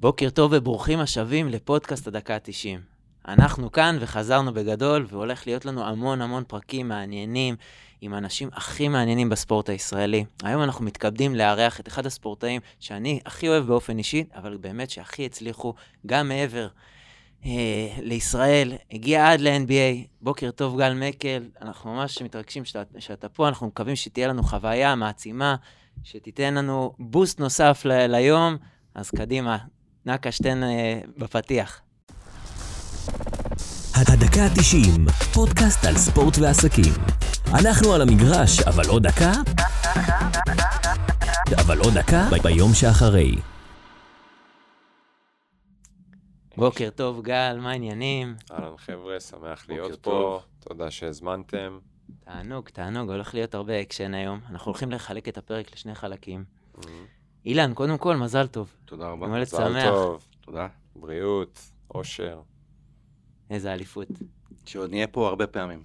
בוקר טוב וברוכים השבים לפודקאסט הדקה ה-90. אנחנו כאן וחזרנו בגדול, והולך להיות לנו המון המון פרקים מעניינים עם האנשים הכי מעניינים בספורט הישראלי. היום אנחנו מתכבדים לארח את אחד הספורטאים שאני הכי אוהב באופן אישי, אבל באמת שהכי הצליחו גם מעבר אה, לישראל, הגיע עד ל-NBA. בוקר טוב, גל מקל, אנחנו ממש מתרגשים שאתה, שאתה פה, אנחנו מקווים שתהיה לנו חוויה מעצימה, שתיתן לנו בוסט נוסף ל- ליום, אז קדימה, נקה שתן אה, בפתיח. הדקה ה-90, פודקאסט על ספורט ועסקים. אנחנו על המגרש, אבל עוד דקה? אבל עוד דקה ביום שאחרי. בוקר טוב, גל, מה העניינים? אהלן חבר'ה, שמח להיות פה, טוב. תודה שהזמנתם. תענוג, תענוג, הולך להיות הרבה אקשן היום. אנחנו הולכים לחלק את הפרק לשני חלקים. Mhm. אילן, קודם כל, מזל טוב. תודה רבה. יום הולדת מזל שמח. טוב, תודה. בריאות, אושר. איזה אליפות. שעוד נהיה פה הרבה פעמים.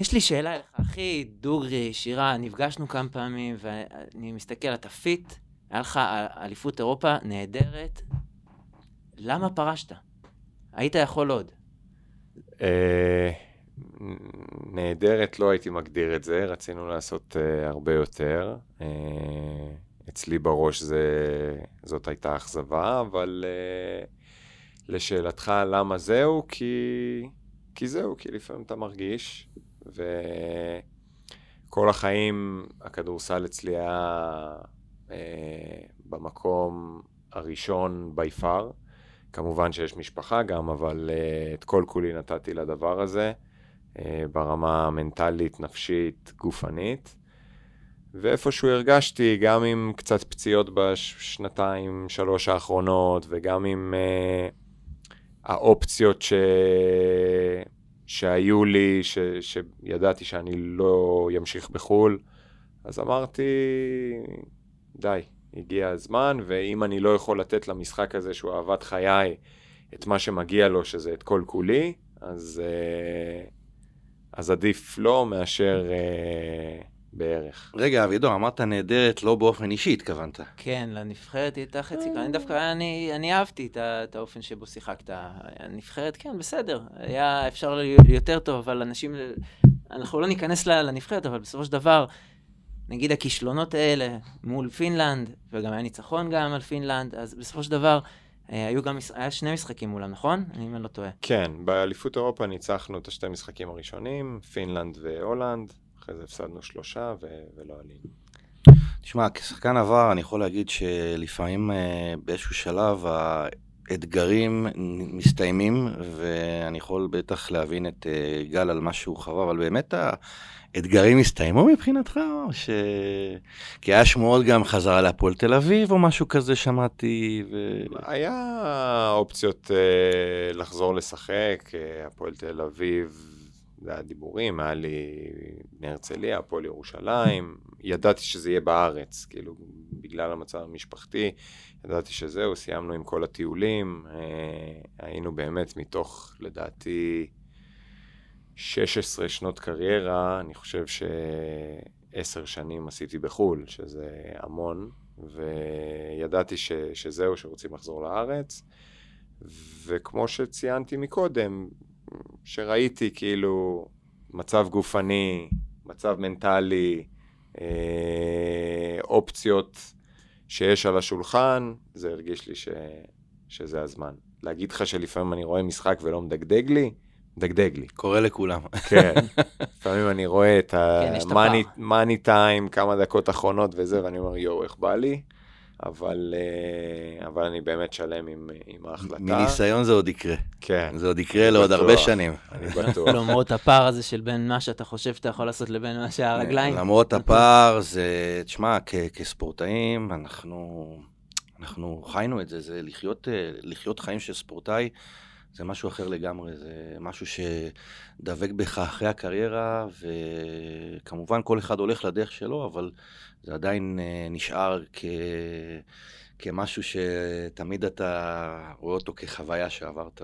יש לי שאלה אליך, אחי, דוגרי, ישירה, נפגשנו כמה פעמים, ואני מסתכל, אתה fit, היה לך אליפות אירופה נהדרת, למה פרשת? היית יכול עוד. אה, נהדרת, לא הייתי מגדיר את זה, רצינו לעשות אה, הרבה יותר. אה, אצלי בראש זה, זאת הייתה אכזבה, אבל אה, לשאלתך למה זהו, כי, כי זהו, כי לפעמים אתה מרגיש, וכל החיים הכדורסל אצלי היה אה, במקום הראשון by far. כמובן שיש משפחה גם, אבל uh, את כל כולי נתתי לדבר הזה, uh, ברמה המנטלית, נפשית, גופנית. ואיפשהו הרגשתי, גם עם קצת פציעות בשנתיים, שלוש האחרונות, וגם עם uh, האופציות ש... שהיו לי, ש... שידעתי שאני לא אמשיך בחו"ל, אז אמרתי, די, הגיע הזמן, ואם אני לא יכול לתת למשחק הזה, שהוא אהבת חיי, את מה שמגיע לו, שזה את כל כולי, אז, אה, אז עדיף לא מאשר אה, בערך. רגע, אבידור, אמרת נהדרת, לא באופן אישי התכוונת. כן, לנבחרת היא הייתה חצי כאן. אני דווקא, אני, אני אהבתי את, את האופן שבו שיחקת. הנבחרת, כן, בסדר. היה אפשר יותר טוב, אבל אנשים... אנחנו לא ניכנס לנבחרת, אבל בסופו של דבר, נגיד הכישלונות האלה מול פינלנד, וגם היה ניצחון גם על פינלנד, אז בסופו של דבר, אה, היו גם, היה שני משחקים מולם, נכון? אם אני לא טועה. כן, באליפות אירופה ניצחנו את השתי משחקים הראשונים, פינלנד והולנד, אחרי זה הפסדנו שלושה ו- ולא עלינו. תשמע, כשחקן עבר, אני יכול להגיד שלפעמים אה, באיזשהו שלב האתגרים מסתיימים, ואני יכול בטח להבין את אה, גל על מה שהוא חווה, אבל באמת האתגרים הסתיימו מבחינתך, או ש... כי היה שמועות גם חזרה להפועל תל אביב, או משהו כזה שמעתי, ו... היה אופציות אה, לחזור לשחק, אה, הפועל תל אביב, זה היה דיבורים, היה לי בני הרצליה, הפועל ירושלים, ידעתי שזה יהיה בארץ, כאילו, בגלל המצב המשפחתי, ידעתי שזהו, סיימנו עם כל הטיולים, אה, היינו באמת מתוך, לדעתי, 16 שנות קריירה, אני חושב שעשר שנים עשיתי בחו"ל, שזה המון, וידעתי ש, שזהו, שרוצים לחזור לארץ. וכמו שציינתי מקודם, שראיתי כאילו מצב גופני, מצב מנטלי, אה, אופציות שיש על השולחן, זה הרגיש לי ש, שזה הזמן. להגיד לך שלפעמים אני רואה משחק ולא מדגדג לי, מדגדג לי. קורה לכולם. כן, לפעמים אני רואה את כן, הפער. המאני טיים, כמה דקות אחרונות וזה, ואני אומר, יואו, איך בא לי? אבל, אה, אבל אני באמת שלם עם, עם ההחלטה. מניסיון זה עוד יקרה. כן, זה עוד יקרה לעוד. הרבה שנים. אני בטוח. למרות הפער הזה של בין מה שאתה חושב שאתה יכול לעשות לבין מה שהרגליים. למרות הפער, זה, תשמע, כ- כספורטאים, אנחנו, אנחנו חיינו את זה, זה לחיות, אה, לחיות חיים של ספורטאי, זה משהו אחר לגמרי, זה משהו שדבק בך אחרי הקריירה, וכמובן כל אחד הולך לדרך שלו, אבל זה עדיין אה, נשאר כ... כמשהו שתמיד אתה רואה אותו כחוויה שעברת,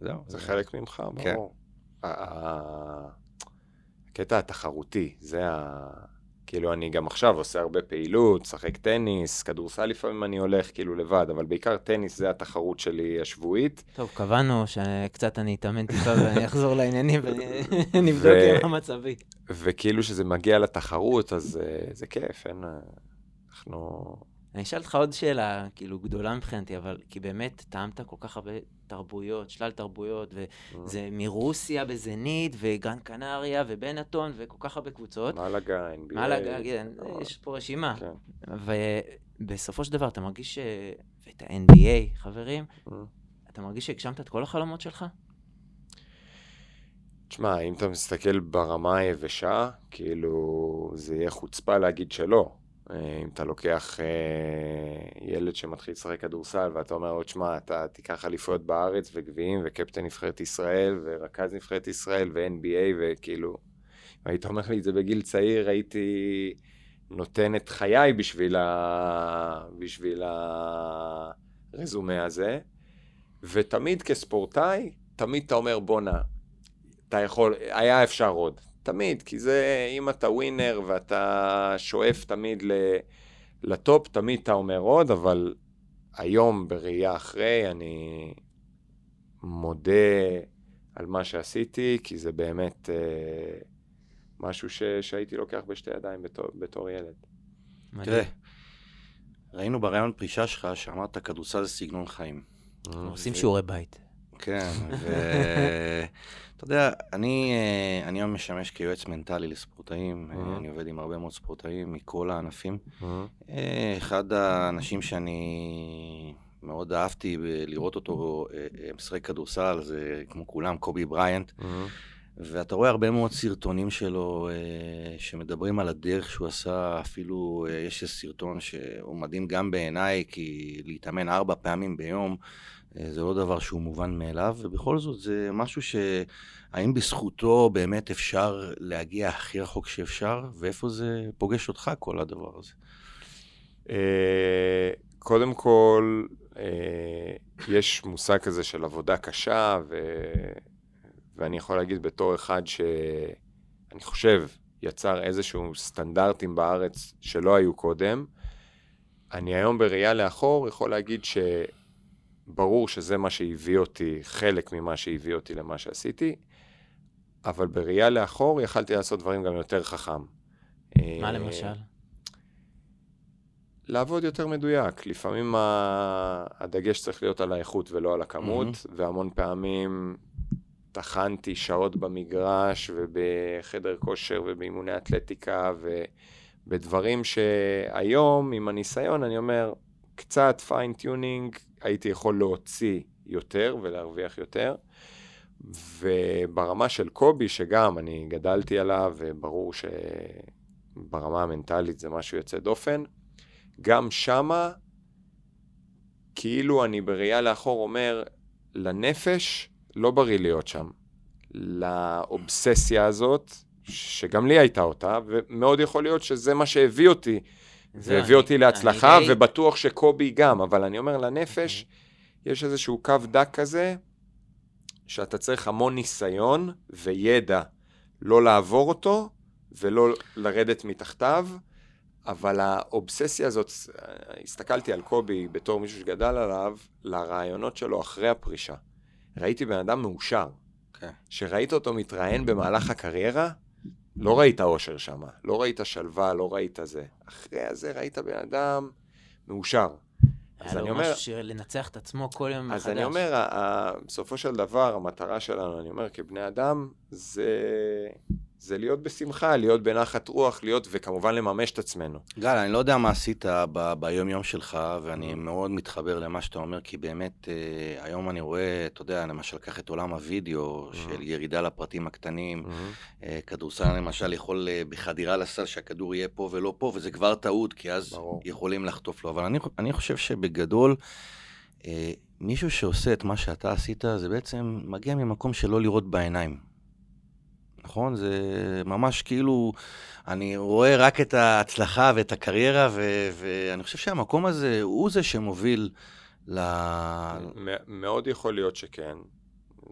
וזהו. זה חלק ממך, כן. ברור. ה- הקטע התחרותי, זה ה... כאילו, אני גם עכשיו עושה הרבה פעילות, שחק טניס, כדורסל לפעמים אני הולך כאילו לבד, אבל בעיקר טניס זה התחרות שלי השבועית. טוב, קבענו שקצת אני אתאמן טיפה ואני אחזור לעניינים ונבדוק עם המצבי. וכאילו שזה מגיע לתחרות, אז uh, זה כיף, אין... אה, אנחנו... אני אשאל אותך עוד שאלה, כאילו, גדולה מבחינתי, אבל כי באמת טעמת כל כך הרבה תרבויות, שלל תרבויות, וזה מרוסיה בזנית, וגרן קנריה, ובנטון, וכל כך הרבה קבוצות. מלאגה, NBA. מלאגה, יש פה רשימה. כן. ובסופו של דבר, אתה מרגיש. ואת ה-NBA, חברים, אה. אתה מרגיש שהגשמת את כל החלומות שלך? תשמע, אם אתה מסתכל ברמה היבשה, כאילו, זה יהיה חוצפה להגיד שלא. אם אתה לוקח אה, ילד שמתחיל לשחק כדורסל ואתה אומר לו, תשמע, אתה תיקח אליפויות בארץ וגביעים וקפטן נבחרת ישראל ורכז נבחרת ישראל ו-NBA וכאילו, אם היית אומר לי את זה בגיל צעיר, הייתי נותן את חיי בשביל, ה... בשביל הרזומה הזה. ותמיד כספורטאי, תמיד אתה אומר, בואנה, אתה יכול, היה אפשר עוד. תמיד, כי זה, אם אתה ווינר ואתה שואף תמיד לטופ, תמיד אתה אומר עוד, אבל היום בראייה אחרי, אני מודה על מה שעשיתי, כי זה באמת אה, משהו ש, שהייתי לוקח בשתי ידיים בתור, בתור ילד. תראה, ראינו ברעיון פרישה שלך שאמרת כדורסל זה סגנון חיים. אנחנו עושים שיעורי בית. כן, ואתה יודע, אני, אה, אני היום משמש כיועץ מנטלי לספורטאים, Mm-hmm. אני עובד עם הרבה מאוד ספורטאים מכל הענפים. Mm-hmm. אה, אחד האנשים שאני מאוד אהבתי לראות אותו אה, משחק כדורסל, זה כמו כולם, קובי בריינט. Mm-hmm. ואתה רואה הרבה מאוד סרטונים שלו שמדברים על הדרך שהוא עשה, אפילו יש סרטון שהוא מדהים גם בעיניי, כי להתאמן ארבע פעמים ביום, זה לא דבר שהוא מובן מאליו, ובכל זאת זה משהו ש... האם בזכותו באמת אפשר להגיע הכי רחוק שאפשר, ואיפה זה פוגש אותך, כל הדבר הזה? אה, קודם כל, אה, יש מושג כזה של עבודה קשה, ו... ואני יכול להגיד בתור אחד שאני חושב יצר איזשהו סטנדרטים בארץ שלא היו קודם, אני היום בראייה לאחור יכול להגיד ש... ברור שזה מה שהביא אותי, חלק ממה שהביא אותי למה שעשיתי, אבל בראייה לאחור יכלתי לעשות דברים גם יותר חכם. מה למשל? לעבוד יותר מדויק. לפעמים הדגש צריך להיות על האיכות ולא על הכמות, mm-hmm. והמון פעמים טחנתי שעות במגרש ובחדר כושר ובאימוני אתלטיקה ובדברים שהיום, עם הניסיון, אני אומר, קצת fine-tuning, הייתי יכול להוציא יותר ולהרוויח יותר. וברמה של קובי, שגם אני גדלתי עליו, וברור שברמה המנטלית זה משהו יוצא דופן, גם שמה, כאילו אני בראייה לאחור אומר, לנפש לא בריא להיות שם. לאובססיה הזאת, שגם לי הייתה אותה, ומאוד יכול להיות שזה מה שהביא אותי זה הביא אותי להצלחה, די... ובטוח שקובי גם, אבל אני אומר, לנפש, okay. יש איזשהו קו דק כזה, שאתה צריך המון ניסיון וידע לא לעבור אותו, ולא לרדת מתחתיו, אבל האובססיה הזאת, הסתכלתי על קובי בתור מישהו שגדל עליו, לרעיונות שלו אחרי הפרישה. ראיתי בן אדם מאושר. Okay. שראית אותו מתראיין במהלך הקריירה, לא ראית אושר שם, לא ראית שלווה, לא ראית זה. אחרי הזה ראית בן אדם מאושר. אז אני אומר... היה לו משהו לנצח את עצמו כל יום מחדש. אז אני אומר, בסופו של דבר, המטרה שלנו, אני אומר, כבני אדם, זה זה להיות בשמחה, להיות בנחת רוח, להיות, וכמובן לממש את עצמנו. גל, אני לא יודע מה עשית ב- ביום-יום שלך, ואני mm. מאוד מתחבר למה שאתה אומר, כי באמת, אה, היום אני רואה, אתה יודע, למשל, קח את עולם הוידאו, mm. של ירידה לפרטים הקטנים, mm. אה, כדורסל למשל יכול אה, בחדירה לסל שהכדור יהיה פה ולא פה, וזה כבר טעות, כי אז ברור. יכולים לחטוף לו. אבל אני, אני חושב שבגדול, אה, מישהו שעושה את מה שאתה עשית, זה בעצם מגיע ממקום של לא לראות בעיניים. נכון? זה ממש כאילו, אני רואה רק את ההצלחה ואת הקריירה, ו- ואני חושב שהמקום הזה הוא זה שמוביל ל... מאוד יכול להיות שכן.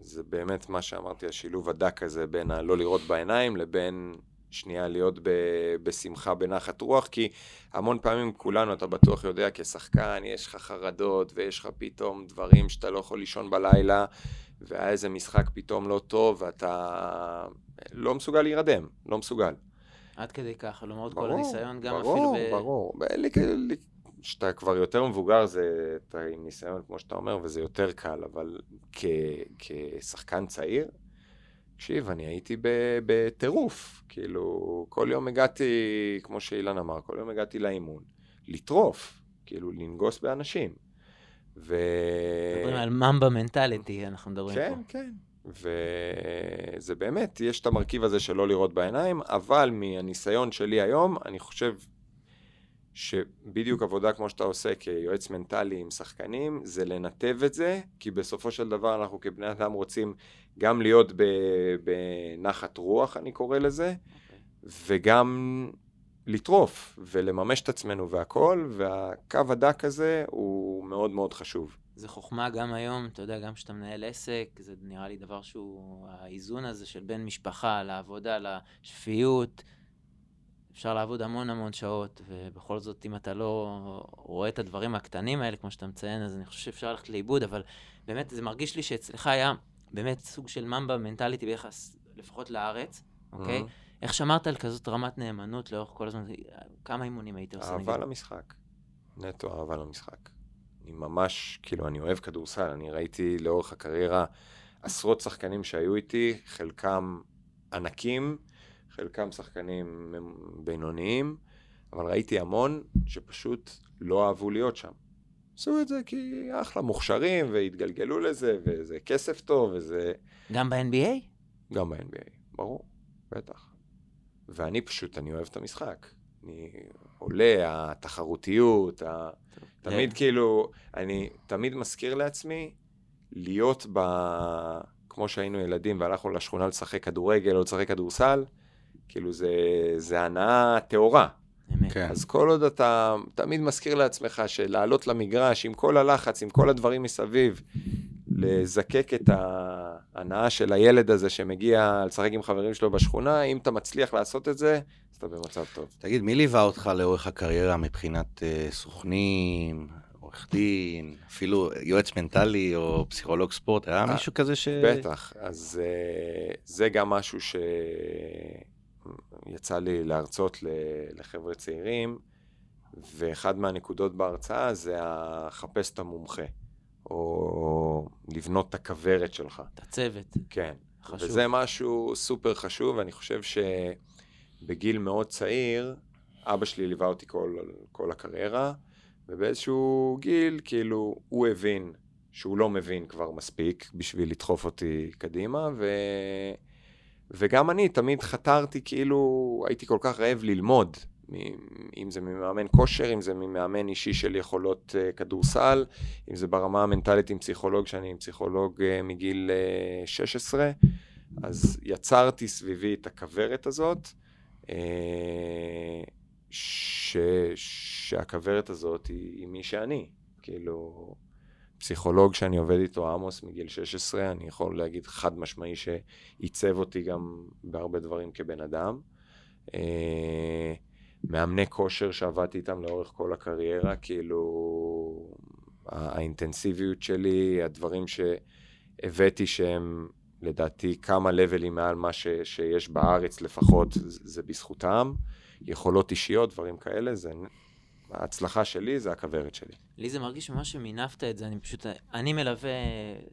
זה באמת מה שאמרתי, השילוב הדק הזה בין הלא לראות בעיניים לבין שנייה להיות ב, בשמחה, בנחת רוח, כי המון פעמים כולנו, אתה בטוח יודע, כשחקן, יש לך חרדות, ויש לך פתאום דברים שאתה לא יכול לישון בלילה, והיה איזה משחק פתאום לא טוב, ואתה לא מסוגל להירדם, לא מסוגל. עד כדי כך, למרות כל הניסיון, גם ברור, אפילו ב... ברור, ברור. כשאתה כבר יותר מבוגר, זה, אתה עם ניסיון, כמו שאתה אומר, וזה יותר קל, אבל כ, כשחקן צעיר, תקשיב, אני הייתי בטירוף. כאילו, כל יום הגעתי, כמו שאילן אמר, כל יום הגעתי לאימון, לטרוף, כאילו, לנגוס באנשים. ו... מדברים על ממבה מנטליטי, אנחנו מדברים כן, פה. כן. וזה באמת, יש את המרכיב הזה של לא לראות בעיניים, אבל מהניסיון שלי היום, אני חושב שבדיוק עבודה כמו שאתה עושה כיועץ מנטלי עם שחקנים, זה לנתב את זה, כי בסופו של דבר אנחנו כבני אדם רוצים גם להיות בנחת רוח, אני קורא לזה, וגם לטרוף ולממש את עצמנו והכל, והקו הדק הזה הוא מאוד מאוד חשוב. זה חוכמה גם היום, אתה יודע, גם כשאתה מנהל עסק, זה נראה לי דבר שהוא, האיזון הזה של בין משפחה לעבודה, לשפיות, אפשר לעבוד המון המון שעות, ובכל זאת, אם אתה לא רואה את הדברים הקטנים האלה, כמו שאתה מציין, אז אני חושב שאפשר ללכת לאיבוד, אבל באמת, זה מרגיש לי שאצלך היה באמת סוג של ממבה מנטליטי ביחס, לפחות לארץ, אוקיי? Mm-hmm. איך שמרת על כזאת רמת נאמנות לאורך כל הזמן? כמה אימונים היית עושה? אהבה? למשחק. נטו אהבה למשחק. אני ממש, כאילו, אני אוהב כדורסל. אני ראיתי לאורך הקריירה עשרות שחקנים שהיו איתי, חלקם ענקים, חלקם שחקנים בינוניים, אבל ראיתי המון שפשוט לא אהבו להיות שם. עשו את זה כי אחלה, מוכשרים, והתגלגלו לזה, וזה כסף טוב, וזה... גם ב-NBA? גם ב-NBA, ברור, בטח. ואני פשוט, אני אוהב את המשחק. אני עולה, התחרותיות, ה... תמיד כאילו, אני תמיד מזכיר לעצמי להיות ב... כמו שהיינו ילדים והלכנו לשכונה לשחק כדורגל או לשחק כדורסל, כאילו זה, זה הנאה טהורה. כן. אז כל עוד אתה תמיד מזכיר לעצמך שלעלות למגרש עם כל הלחץ, עם כל הדברים מסביב, לזקק את ההנאה של הילד הזה שמגיע לשחק עם חברים שלו בשכונה, אם אתה מצליח לעשות את זה, אז אתה במצב טוב. תגיד, מי ליווה אותך לאורך הקריירה מבחינת אה, סוכנים, עורך דין, אפילו יועץ מנטלי או פסיכולוג ספורט? היה אה, מישהו כזה ש... בטח, אז uh, זה גם משהו שיצא לי להרצות לחבר'ה צעירים, ואחד מהנקודות בהרצאה זה לחפש את המומחה, או לבנות את הכוורת שלך. את הצוות. כן. חשוב. וזה משהו סופר חשוב, ואני חושב שבגיל מאוד צעיר, אבא שלי ליווה אותי כל, כל הקריירה, ובאיזשהו גיל, כאילו, הוא הבין שהוא לא מבין כבר מספיק בשביל לדחוף אותי קדימה, ו... וגם אני תמיד חתרתי, כאילו, הייתי כל כך רעב ללמוד, אם זה ממאמן כושר, אם זה ממאמן אישי של יכולות uh, כדורסל, אם זה ברמה המנטלית עם פסיכולוג, שאני עם פסיכולוג uh, מגיל uh, 16, אז יצרתי סביבי את הכוורת הזאת, ש... שהכוורת הזאת היא, היא מי שאני. כאילו, פסיכולוג שאני עובד איתו, עמוס, מגיל 16, אני יכול להגיד חד משמעי שעיצב אותי גם בהרבה דברים כבן אדם. מאמני כושר שעבדתי איתם לאורך כל הקריירה, כאילו, הא- האינטנסיביות שלי, הדברים שהבאתי שהם לדעתי כמה לבלים מעל מה ש, שיש בארץ לפחות, זה בזכותם. יכולות אישיות, דברים כאלה, זה... ההצלחה שלי זה הכוורת שלי. לי זה מרגיש ממש שמינפת את זה, אני פשוט, אני מלווה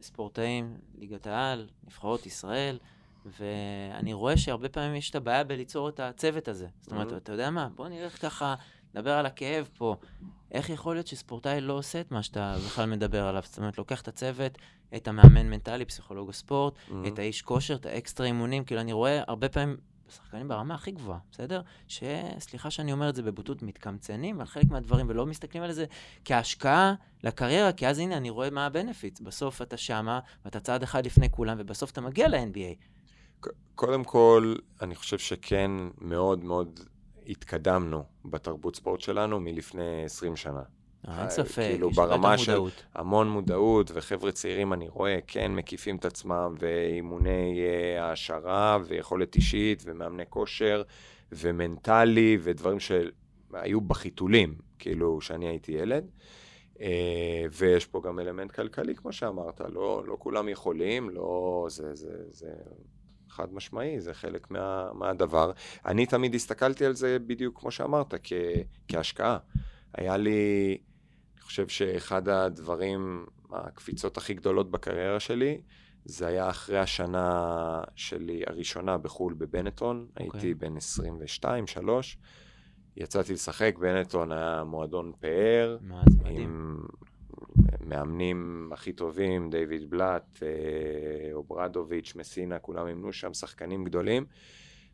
ספורטאים, ליגת העל, נבחרות ישראל, ואני רואה שהרבה פעמים יש את הבעיה בליצור את הצוות הזה. זאת אומרת, Mhm. אתה יודע מה, בוא נלך ככה, נדבר על הכאב פה. איך יכול להיות שספורטאי לא עושה את מה שאתה בכלל מדבר עליו? זאת אומרת, לוקח את הצוות, את המאמן מנטלי, פסיכולוג הספורט, Mm-hmm. את האיש כושר, את האקסטרה אימונים, כאילו אני רואה הרבה פעמים שחקנים ברמה הכי גבוהה, בסדר? שסליחה שאני אומר את זה בבוטות, מתקמצנים על חלק מהדברים ולא מסתכלים על זה כהשקעה לקריירה, כי אז הנה אני רואה מה הבנפיץ. בסוף אתה שמה, ואתה צעד אחד לפני כולם, ובסוף אתה מגיע ל-NBA. קודם כל, אני חושב שכן מאוד מאוד התקדמנו בתרבות ספורט שלנו מלפני 20 שנה. אה, אין ספק, כאילו, יש ברמה של- המודעות. המון מודעות, וחבר'ה צעירים, אני רואה, כן מקיפים את עצמם, ואימוני אה, העשרה, ויכולת אישית, ומאמני כושר, ומנטלי, ודברים שהיו בחיתולים, כאילו, כשאני הייתי ילד. אה, ויש פה גם אלמנט כלכלי, כמו שאמרת, לא, לא כולם יכולים, לא, זה, זה, זה חד משמעי, זה חלק מה, מהדבר. אני תמיד הסתכלתי על זה בדיוק כמו שאמרת, כ, כהשקעה. היה לי, חושב שאחד הדברים, הקפיצות הכי גדולות בקריירה שלי, זה היה אחרי השנה שלי הראשונה בחו"ל בבנטון, okay. הייתי בן 22-3, יצאתי לשחק, בנטון היה מועדון פאר, מה, זה מדהים. עם מאמנים הכי טובים, דיוויד בלאט, אה, אוברדוביץ', מסינה, כולם אימנו שם, שחקנים גדולים.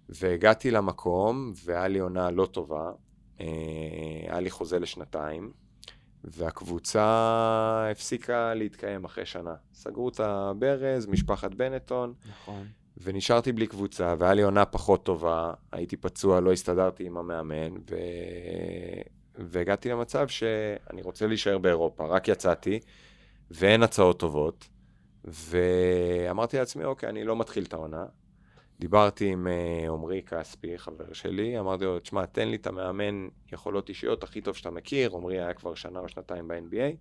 והגעתי למקום, והיה לי עונה לא טובה, אה, היה לי חוזה לשנתיים, והקבוצה הפסיקה להתקיים אחרי שנה. סגרו את הברז, משפחת בנטון, נכון. ונשארתי בלי קבוצה, והיה לי עונה פחות טובה, הייתי פצוע, לא הסתדרתי עם המאמן, ו... והגעתי למצב שאני רוצה להישאר באירופה, רק יצאתי, ואין הצעות טובות, ואמרתי לעצמי, אוקיי, אני לא מתחיל את העונה. דיברתי עם אה, עמרי כספי, חבר שלי, אמרתי לו, תשמע, תן לי את המאמן יכולות אישיות הכי טוב שאתה מכיר, עמרי היה כבר שנה או שנתיים ב-NBA,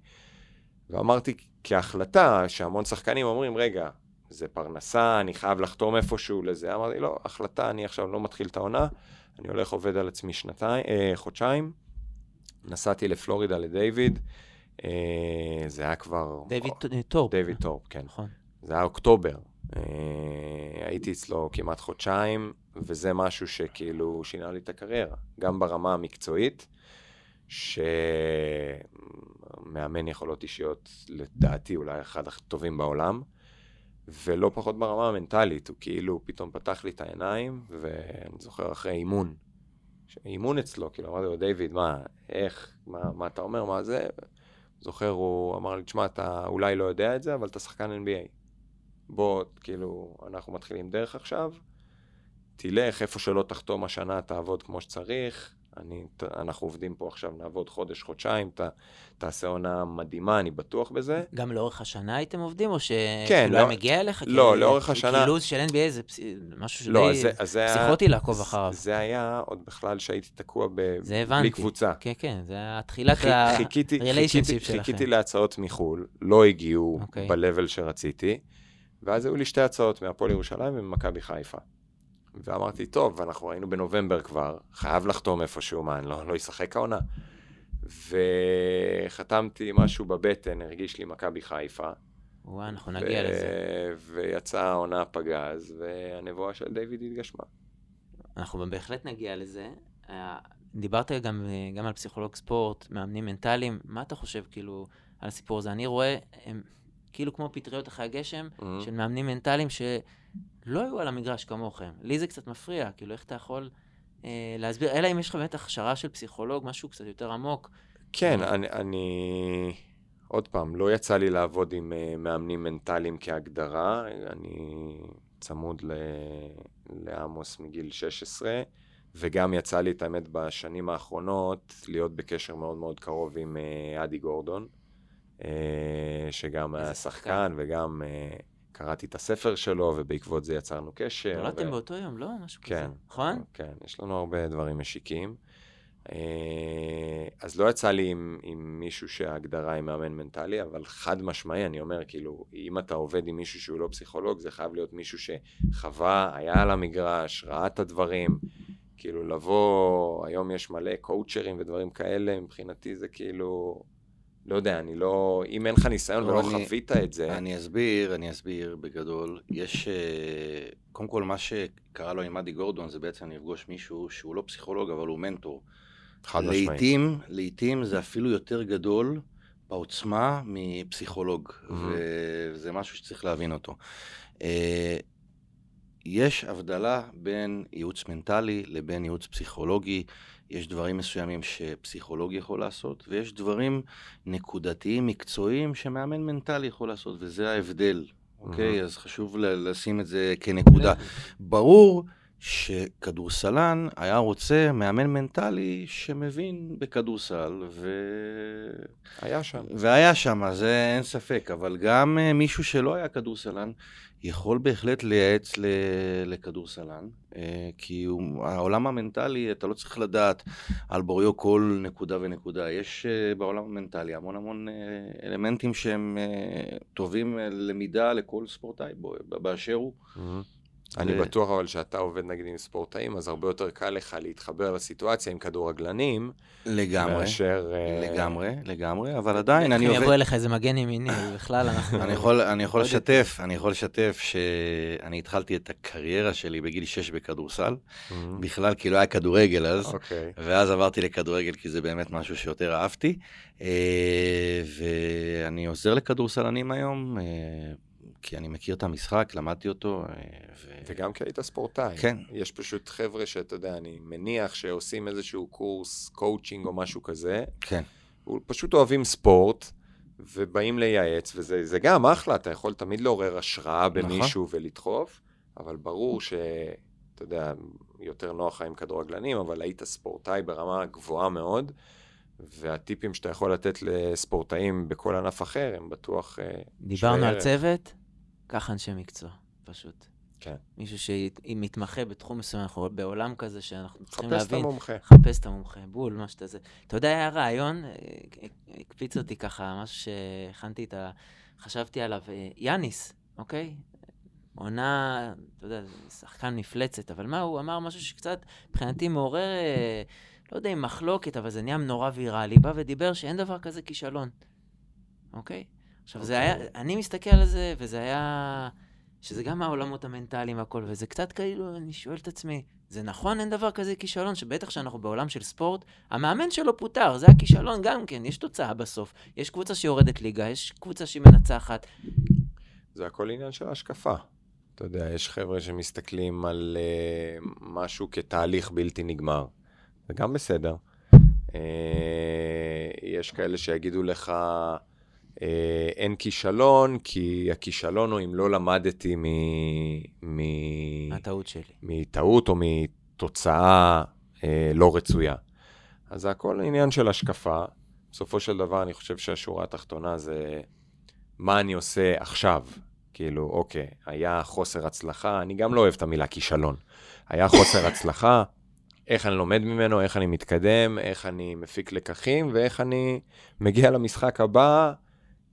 ואמרתי כהחלטה, שהמון שחקנים אומרים, רגע, זה פרנסה, אני חייב לחתום איפשהו לזה. אמרתי, לא, החלטה, אני עכשיו לא מתחיל את העונה, אני הולך עובד על עצמי שנתיים, אה, חודשיים. נסעתי לפלורידה לדיוויד, אה, זה היה כבר... דיוויד טורפ. דיוויד טורפ, כן. נכון. זה היה אוקטובר. אה, הייתי אצלו כמעט חודשיים, וזה משהו שכאילו שינה לי את הקריירה, גם ברמה המקצועית, שמאמן יכולות אישיות, לדעתי, אולי אחד הטובים בעולם, ולא פחות ברמה המנטלית, הוא כאילו פתאום פתח לי את העיניים, ואני זוכר אחרי אימון, אימון אצלו, כאילו אמרתי לו, דיוויד, מה, איך, מה, מה אתה אומר, מה זה? זוכר, הוא אמר לי, תשמע, אתה אולי לא יודע את זה, אבל אתה שחקן NBA. בוא, כאילו, אנחנו מתחילים דרך עכשיו, תלך, איפה שלא תחתום השנה, תעבוד כמו שצריך. אני, ת- אנחנו עובדים פה עכשיו, נעבוד חודש, חודשיים, ת, תעשה עונה מדהימה, אני בטוח בזה. גם לאורך השנה הייתם עובדים, או שכאילו כן, היה לא- מגיע אליך? לא, כי- לאורך כי השנה- לו"ז של NBA זה פס- משהו לא, שדי זה היה... פסיכוטי לעקוב אחריו. זה היה עוד בכלל שהייתי תקוע ב... זה הבנתי. בלי קבוצה. כן, כן, זה היה תחילת חי- ה... חיכיתי, relationship חיכיתי, שלכם. חיכיתי להצעות מחו"ל, לא הגיעו אוקיי. ב-level שרציתי, ואז היו לי שתי הצעות מהפועל ירושלים וממכבי חיפה. ואמרתי, טוב, אנחנו היינו בנובמבר כבר, חייב לחתום איפשהו, מה, אני לא, לא אשחק העונה. וחתמתי משהו בבטן, הרגיש לי מכבי חיפה. וואי, אנחנו נגיע לזה. ויצאה העונה פגז, והנבואה של דיוויד התגשמה. אנחנו בהחלט נגיע לזה. אה, דיברת גם, גם על פסיכולוג ספורט, מאמנים מנטליים, מה אתה חושב כאילו על הסיפור הזה? אני רואה, הם כאילו כמו פטריות אחרי הגשם, Mhm. של מאמנים מנטליים שלא היו על המגרש כמוכם. לי זה קצת מפריע, כאילו איך אתה יכול אה, להסביר, אלא אם יש לך באמת הכשרה של פסיכולוג, משהו קצת יותר עמוק. כן, Mm. אני, אני... עוד פעם, לא יצא לי לעבוד עם uh, מאמנים מנטליים כהגדרה, אני צמוד ל... לעמוס מגיל 16, וגם יצא לי, את האמת, בשנים האחרונות, להיות בקשר מאוד מאוד קרוב עם uh, אדי גורדון, שגם היה שחקן. וגם uh, קראתי את הספר שלו, ובעקבות זה יצרנו קשר. נולדתם ו- באותו יום, לא? משהו כזה. כן. נכון? כן, יש לנו הרבה דברים משיקים. אה, אז לא יצא לי עם, עם מישהו שההגדרה היא מאמן מנטלי, אבל חד משמעי, אני אומר, כאילו, אם אתה עובד עם מישהו שהוא לא פסיכולוג, זה חייב להיות מישהו שחווה, היה על המגרש, ראה את הדברים. כאילו, לבוא, היום יש מלא קואוצ'רים ודברים כאלה, מבחינתי זה כאילו, לא יודע, אני לא, אם אין לך ניסיון לא, ולא אני- חווית את זה, אני אסביר, אני אסביר בגדול. יש, אה, קודם כל, מה שקרה לו עם אדי גורדון זה בעצם לפגוש מישהו שהוא לא פסיכולוג, אבל הוא מנטור. חד משמעי. לעתים, לעתים זה אפילו יותר גדול בעוצמה מפסיכולוג, Mhm. וזה משהו שצריך להבין אותו. אה, יש הבדלה בין ייעוץ מנטלי לבין ייעוץ פסיכולוגי. יש דברים מסוימים שפסיכולוג יכול לעשות, ויש דברים נקודתיים, מקצועיים, שמאמן מנטלי יכול לעשות, וזה ההבדל, אוקיי? Mhm. אז חשוב לשים את זה כנקודה. ברור שכדורסלן היה רוצה מאמן מנטלי שמבין בכדורסל, ו... היה שם. והיה שם, זה אין ספק, אבל גם אה, מישהו שלא היה כדורסלן, יכול בהחלט לייעץ. לכדורסלן, אה, כי הוא... העולם המנטלי, אתה לא צריך לדעת על בוריו כל נקודה ונקודה. יש אה, בעולם המנטלי המון המון אלמנטים שהם טובים למידה לכל ספורטאי באשר הוא. Mm-hmm. אני בטוח אבל שאתה עובד נגיד עם ספורטאים, אז הרבה יותר קל לך להתחבר לסיטואציה עם כדורגלנים. לגמרי, מאשר... לגמרי, לגמרי, אבל עדיין אני עובד... אם יבוא אליך איזה מגן ימיני, בכלל אנחנו... אני יכול, אני יכול לשתף, אני יכול לשתף שאני התחלתי את הקריירה שלי בגיל 6 בכדורסל, mm-hmm. בכלל כי לא היה כדורגל אז, אוקיי. ואז עברתי לכדורגל כי זה באמת משהו שיותר אהבתי, אה, ואני עוזר לכדורסלנים היום. כי אני מכיר את המשחק, למדתי אותו. אה, ו... וגם כי היית ספורטאי. כן. יש פשוט חבר'ה שאתה יודע, אני מניח שעושים איזשהו קורס קואוצ'ינג או משהו כזה. כן. פשוט אוהבים ספורט, ובאים לייעץ, וזה גם אחלה, אתה יכול תמיד לעורר השראה נכון. במישהו נכון. ולדחוף, אבל ברור ש... אתה יודע, יותר נוח עם כדורגלנים, אבל היית ספורטאי ברמה גבוהה מאוד. והטיפים שאתה יכול לתת לספורטאים בכל ענף אחר, הם בטוח... אה, דיברנו על צוות, קח אנשי מקצוע, פשוט. כן. מישהו שמתמחה בתחום מסוים, אנחנו בעולם כזה שאנחנו צריכים להבין. חפש את המומחה. חפש את המומחה, בול, מה שאתה זה. אתה יודע, היה רעיון, אה, הקפיץ אותי ככה, משהו שהכנתי את ה... חשבתי עליו, אה, יאניס, אוקיי? עונה, אתה יודע, שחקן מפלצת, אבל מה, הוא אמר משהו שקצת, מבחינתי, מעורר, אה, לא יודע אם מחלוקת, אבל זה נהיה נורא ויראלי. בא ודיבר שאין דבר כזה כישלון, אוקיי? עכשיו, okay. זה היה, אוקיי. אני מסתכל על זה, וזה היה, שזה גם העולמות המנטליים והכל, וזה קצת כאילו, אני שואל את עצמי, זה נכון, אין דבר כזה כישלון, שבטח שאנחנו בעולם של ספורט, המאמן שלו פוטר, זה הכישלון גם כן, יש תוצאה בסוף. יש קבוצה שיורדת ליגה, יש קבוצה שהיא מנצחת. זה הכל עניין של השקפה. אתה יודע, יש חבר'ה שמסתכלים על uh, משהו כתהליך בלתי נגמר. זה גם בסדר. Uh, יש כאלה שיגידו לך, אין כישלון, כי הכישלון הוא אם לא למדתי מ... מ... הטעות שלי. מטעות או מתוצאה אה, לא רצויה. אז זה הכל עניין של השקפה. בסופו של דבר, אני חושב שהשורה התחתונה זה מה אני עושה עכשיו. כאילו, אוקיי, היה חוסר הצלחה, אני גם לא אוהב את המילה כישלון. היה חוסר הצלחה, איך אני לומד ממנו, איך אני מתקדם, איך אני מפיק לקחים, ואיך אני מגיע למשחק הבא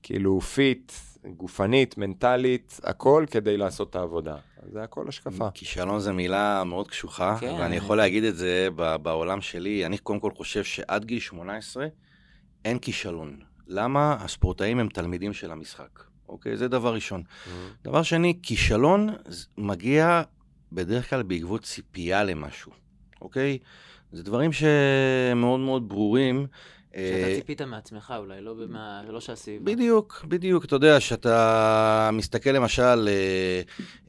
כאילו פיט, גופנית, מנטלית, הכל כדי לעשות את העבודה. זה הכל השקפה. כישלון זה מילה מאוד קשוחה, כן. ואני יכול להגיד את זה בעולם שלי. אני קודם כל חושב שעד גיל 18 אין כישלון. למה? הספורטאים הם תלמידים של המשחק. אוקיי? זה דבר ראשון. Mm-hmm. דבר שני, כישלון מגיע בדרך כלל בעקבות ציפייה למשהו, אוקיי? זה דברים שמאוד מאוד ברורים. שאתה אה, ציפית מעצמך אולי, לא, במה, לא שהסביבה. בדיוק, בדיוק. אתה יודע, שאתה מסתכל למשל, אה,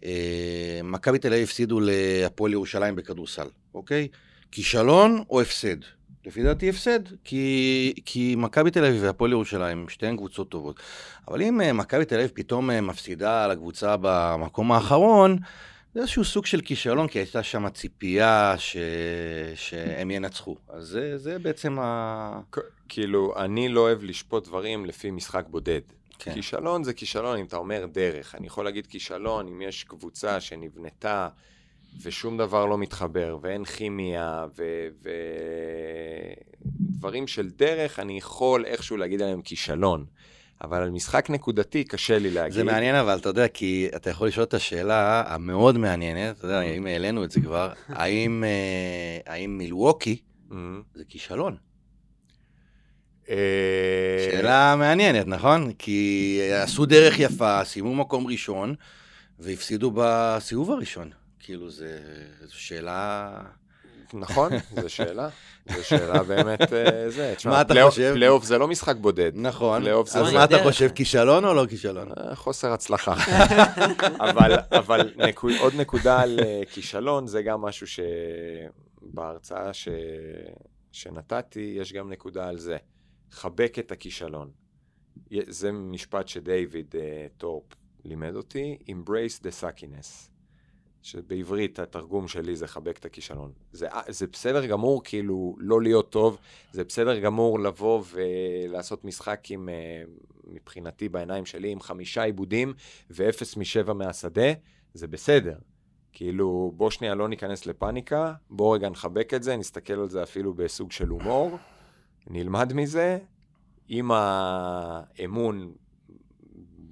אה, מכבי תל אביב הפסידו להפועל ירושלים בכדורסל, אוקיי? כישלון או הפסד? לפי דעתי הפסד, כי, כי מכבי תל אביב והפועל ירושלים, שתיהן קבוצות טובות. אבל אם מכבי תל אביב פתאום מפסידה לקבוצה במקום האחרון, זה איזשהו סוג של כישלון, כי הייתה שם ציפייה ש... שהם ינצחו. אז זה, זה בעצם ה... כאילו, אני לא אוהב לשפוט דברים לפי משחק בודד. כן. כישלון זה כישלון אם אתה אומר דרך. אני יכול להגיד כישלון אם יש קבוצה שנבנתה ושום דבר לא מתחבר, ואין כימיה, ודברים ו... של דרך, אני יכול איכשהו להגיד עליהם כישלון. אבל על משחק נקודתי קשה לי להגיד. זה מעניין אבל, אתה יודע, כי אתה יכול לשאול את השאלה המאוד מעניינת, אתה יודע, אם העלינו את זה כבר, האם, אה, האם מילווקי mm-hmm. זה כישלון? אה, שאלה מעניינת, נכון? כי עשו דרך יפה, סיימו מקום ראשון, והפסידו בסיבוב הראשון. כאילו, זו שאלה... נכון, זו שאלה. זו שאלה באמת, אה, זה. מה אתה חושב? פלייאוף זה לא משחק בודד. נכון. אז מה אתה חושב, כישלון או לא כישלון? אה, חוסר הצלחה. אבל עוד נקודה על אה, כישלון, זה גם משהו שבהרצאה שנתתי, יש גם נקודה על זה. חבק את הכישלון. זה משפט שדייוויד טורפ לימד אותי, Embrace the suckiness. שבעברית התרגום שלי זה חבק את הכישלון. זה, זה בסדר גמור כאילו לא להיות טוב, זה בסדר גמור לבוא ולעשות משחק עם, אה, מבחינתי בעיניים שלי, עם חמישה עיבודים ואפס משבע מהשדה, זה בסדר. כאילו, בוא שנייה לא ניכנס לפאניקה, בוא רגע נחבק את זה, נסתכל על זה אפילו בסוג של הומור, נלמד מזה, עם האמון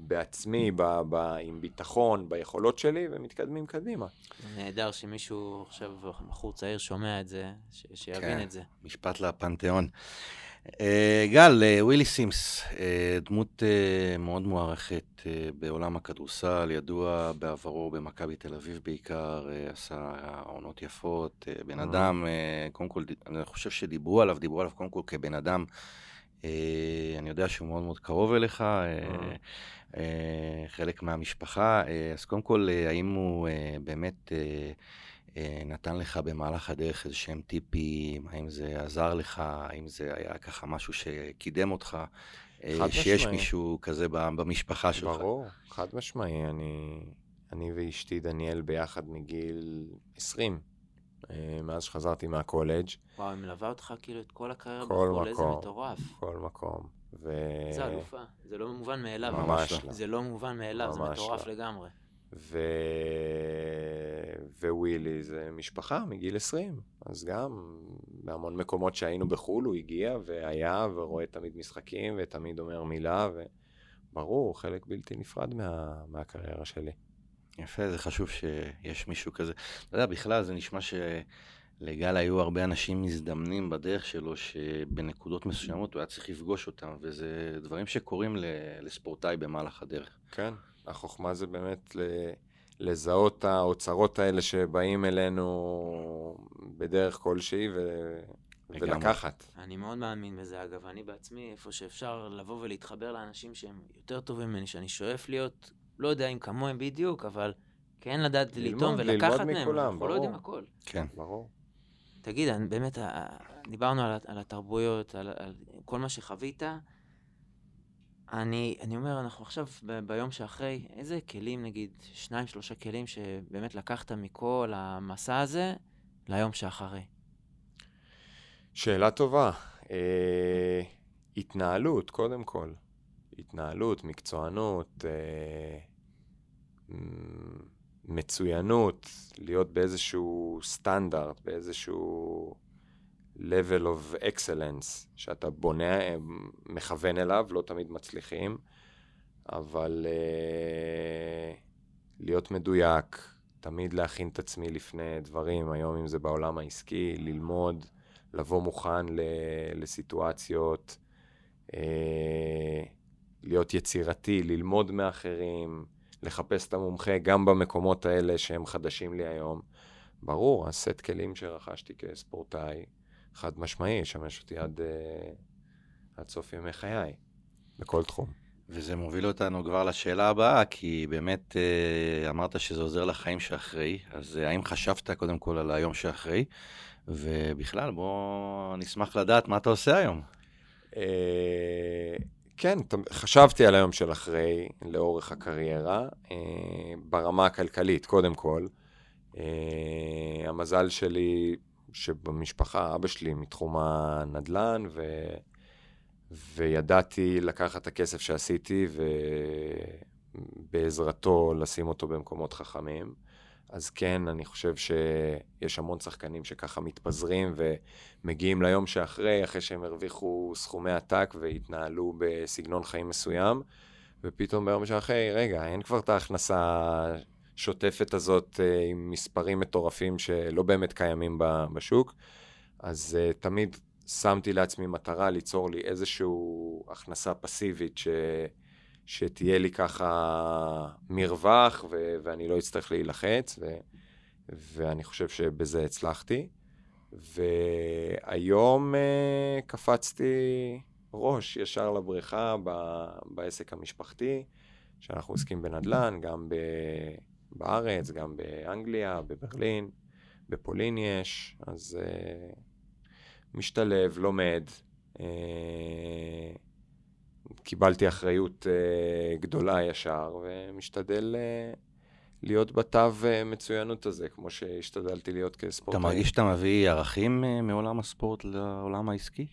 בעצמי, ב, ב, עם ביטחון, ביכולות שלי, ומתקדמים קדימה. נהדר שמישהו עכשיו, בחור צעיר, שומע את זה, ש, שיבין כן, את זה. משפט לפנתיאון. אה, גל, אה, ווילי סימס, אה, דמות מאוד מוערכת בעולם הכדורסל, ידוע בעברו במכבי תל אביב בעיקר, עשה עונות יפות, בן אדם, קודם כל, אני חושב שדיברו עליו, דיברו עליו קודם כל כבן אדם, אני יודע שהוא מאוד מאוד קרוב אליך, חלק מהמשפחה, אז קודם כל, האם הוא באמת... אה, נתן לך במהלך הדרך איזה שהם טיפים, האם זה עזר לך, האם זה היה ככה משהו שקידם אותך, אה, שיש משמעי. מישהו כזה במשפחה שלך. ברור, חד משמעי. אני, אני ואשתי דניאל ביחד מגיל 20, אה, מאז שחזרתי מהקולג'. וואו, היא מלווה אותך כאילו את כל הקריירה בחו"ל, איזה מטורף. כל מקום. ו... זה אלופה, זה לא מובן מאליו. ממש לא. זה לא מובן מאליו, זה מטורף לא. לגמרי. ו... ווילי זה משפחה מגיל 20, אז גם בהמון מקומות שהיינו בחו"ל הוא הגיע והיה ורואה תמיד משחקים ותמיד אומר מילה, וברור, חלק בלתי נפרד מה... מהקריירה שלי. יפה, זה חשוב שיש מישהו כזה. אתה יודע, בכלל זה נשמע שלגל היו הרבה אנשים מזדמנים בדרך שלו, שבנקודות מסוימות הוא היה צריך לפגוש אותם, וזה דברים שקורים לספורטאי במהלך הדרך. כן, החוכמה זה באמת לזהות את האוצרות האלה שבאים אלינו בדרך כלשהי ו... ולקחת. אני מאוד מאמין בזה, אגב. אני בעצמי, איפה שאפשר לבוא ולהתחבר לאנשים שהם יותר טובים ממני, שאני שואף להיות, לא יודע אם כמוהם בדיוק, אבל כן לדעת לטעום ולקחת מהם. מכולם, אנחנו ברור. לא יודעים הכל. כן. ברור. תגיד, באמת, דיברנו על, על התרבויות, על, על כל מה שחווית. אני, אני אומר, אנחנו עכשיו ב- ביום שאחרי, איזה כלים, נגיד, שניים, שלושה כלים שבאמת לקחת מכל המסע הזה ליום שאחרי? שאלה טובה. אה, התנהלות, קודם כל. התנהלות, מקצוענות, אה, מצוינות, להיות באיזשהו סטנדרט, באיזשהו level of excellence שאתה בונה, מכוון אליו, לא תמיד מצליחים, אבל uh, להיות מדויק, תמיד להכין את עצמי לפני דברים, היום אם זה בעולם העסקי, ללמוד, לבוא מוכן ל, לסיטואציות, uh, להיות יצירתי, ללמוד מאחרים, לחפש את המומחה גם במקומות האלה שהם חדשים לי היום. ברור, הסט כלים שרכשתי כספורטאי, חד משמעי, ישמש אותי עד, uh, עד סוף ימי חיי, בכל תחום. וזה מוביל אותנו כבר לשאלה הבאה, כי באמת uh, אמרת שזה עוזר לחיים שאחרי, אז uh, האם חשבת קודם כל על היום שאחרי? ובכלל, בוא נשמח לדעת מה אתה עושה היום. כן, חשבתי על היום של אחרי, לאורך הקריירה, uh, ברמה הכלכלית, קודם כל. Uh, המזל שלי שבמשפחה, אבא שלי מתחום הנדל"ן, ו... וידעתי לקחת את הכסף שעשיתי ובעזרתו לשים אותו במקומות חכמים. אז כן, אני חושב שיש המון שחקנים שככה מתפזרים ומגיעים ליום שאחרי, אחרי שהם הרוויחו סכומי עתק והתנהלו בסגנון חיים מסוים, ופתאום ביום שאחרי, רגע, אין כבר את ההכנסה השוטפת הזאת אה, עם מספרים מטורפים שלא באמת קיימים בשוק. אז uh, תמיד שמתי לעצמי מטרה ליצור לי איזושהי הכנסה פסיבית ש... שתהיה לי ככה מרווח ו... ואני לא אצטרך להילחץ, ו... ואני חושב שבזה הצלחתי. והיום uh, קפצתי ראש ישר לבריכה ב... בעסק המשפחתי, שאנחנו עוסקים בנדל"ן, גם ב... בארץ, גם באנגליה, בברלין, בפולין יש, אז uh, משתלב, לומד. Uh, קיבלתי אחריות uh, גדולה ישר, ומשתדל uh, להיות בתו אה, מצוינות הזה, כמו שהשתדלתי להיות כספורטאי. אתה מרגיש שאתה מביא ערכים אה, מעולם הספורט לעולם העסקי?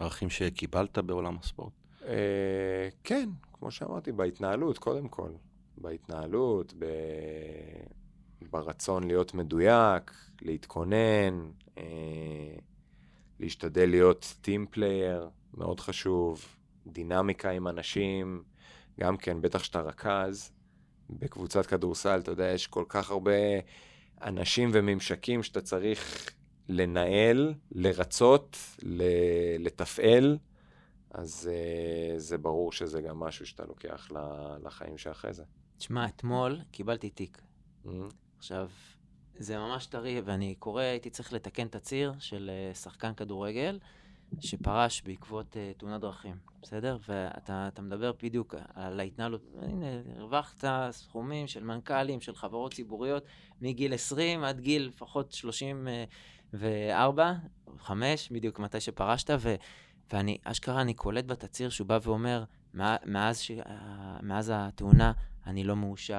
ערכים שקיבלת בעולם הספורט? אה, כן, כמו שאמרתי, בהתנהלות, קודם כל. בהתנהלות, ב... ברצון להיות מדויק, להתכונן, אה, להשתדל להיות team player, מאוד חשוב, דינמיקה עם אנשים, גם כן, בטח שאתה רכז, בקבוצת כדורסל, אתה יודע, יש כל כך הרבה אנשים וממשקים שאתה צריך לנהל, לרצות, לתפעל, אז uh, זה ברור שזה גם משהו שאתה לוקח לחיים שאחרי זה. תשמע, אתמול קיבלתי תיק. Mm-hmm. עכשיו, זה ממש טרי, ואני קורא, הייתי צריך לתקן תצהיר של uh, שחקן כדורגל שפרש בעקבות uh, תאונת דרכים, בסדר? ואתה מדבר בדיוק על ההתנהלות. הנה, הרווחת סכומים של מנכ"לים, של חברות ציבוריות, מגיל 20 עד גיל לפחות 34, 5, בדיוק מתי שפרשת, ו, ואני, אשכרה, אני קולט בתצהיר שהוא בא ואומר, מאז, ש, מאז התאונה אני לא מאושר.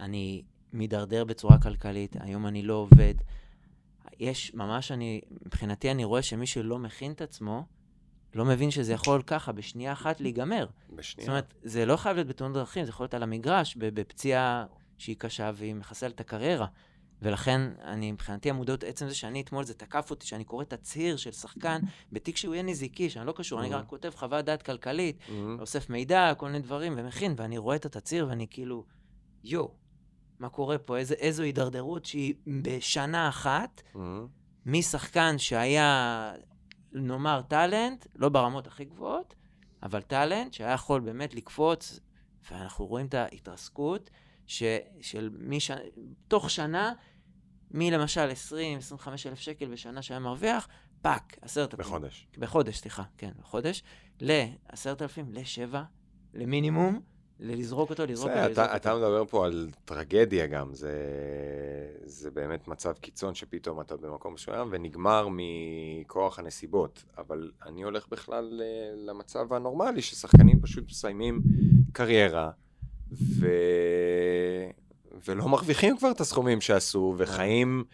אני מידרדר בצורה כלכלית, היום אני לא עובד. יש, ממש אני, מבחינתי אני רואה שמי שלא מכין את עצמו, לא מבין שזה יכול ככה, בשנייה אחת להיגמר. בשנייה. זאת אומרת, זה לא חייב להיות בתאונות דרכים, זה יכול להיות על המגרש, בפציעה שהיא קשה והיא מחסלת את הקריירה. ולכן, אני, מבחינתי, המודעות, עצם זה שאני אתמול, זה תקף אותי, שאני קורא תצהיר של שחקן בתיק שהוא יהיה נזיקי, שאני לא קשור, אני mm-hmm. רק כותב חוות דעת כלכלית, mm-hmm. אוסף מידע, כל מיני דברים, ומכין, ואני רואה את התצהיר ואני כאילו, יואו, מה קורה פה? איזה, איזו הידרדרות שהיא בשנה אחת, mm-hmm. משחקן שהיה, נאמר, טאלנט, לא ברמות הכי גבוהות, אבל טאלנט שהיה יכול באמת לקפוץ, ואנחנו רואים את ההתרסקות. ש, של מי ש... תוך שנה, מלמשל 20-25 אלף שקל בשנה שהיה מרוויח, fuck, עשרת אלפים. בחודש. בחודש, סליחה, כן, בחודש, לעשרת אלפים, לשבע, למינימום, לזרוק אותו, לזרוק אותו, לזרוק אותו. אתה מדבר פה על טרגדיה גם, זה, זה באמת מצב קיצון שפתאום אתה במקום מסוים ונגמר מכוח הנסיבות. אבל אני הולך בכלל אה, למצב הנורמלי, ששחקנים פשוט מסיימים קריירה. ו... ולא מרוויחים כבר את הסכומים שעשו, וחיים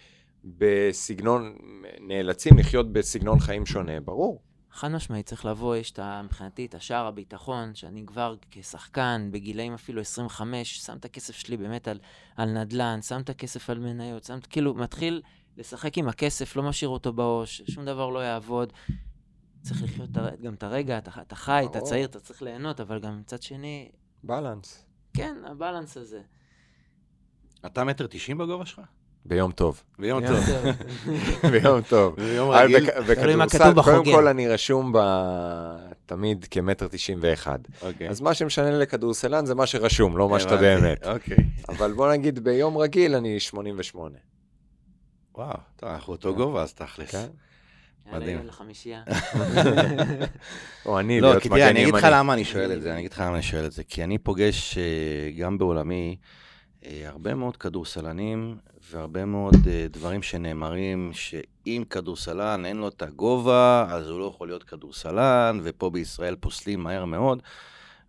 בסגנון, נאלצים לחיות בסגנון חיים שונה, ברור. חד משמעית, צריך לבוא, יש את, מבחינתי את השער הביטחון, שאני כבר כשחקן, בגילאים אפילו 25, שם את הכסף שלי באמת על, על נדל"ן, שם את הכסף על מניות, שם, כאילו, מתחיל לשחק עם הכסף, לא משאיר אותו בעו"ש, שום דבר לא יעבוד. צריך לחיות גם את הרגע, אתה, אתה חי, אתה צעיר, אתה צריך ליהנות, אבל גם מצד שני... בלנס. כן, הבלנס הזה. אתה מטר תשעים בגובה שלך? ביום טוב. ביום טוב. ביום טוב. ביום רגיל. בכדורסל, קודם כל אני רשום תמיד כמטר תשעים ואחד. אוקיי. אז מה שמשנה לכדורסלן זה מה שרשום, לא מה שאתה באמת. אוקיי. אבל בוא נגיד ביום רגיל אני 88. וואו, טוב, אנחנו אותו גובה אז תכלס. כן. מדהים. או אני, להיות מגן ימני. אני אגיד לך למה אני שואל את זה, אני אגיד לך למה אני שואל את זה. כי אני פוגש אה, גם בעולמי הרבה מאוד כדורסלנים והרבה מאוד אה, דברים שנאמרים, שאם כדורסלן אין לו את הגובה, אז הוא לא יכול להיות כדורסלן, ופה בישראל פוסלים מהר מאוד.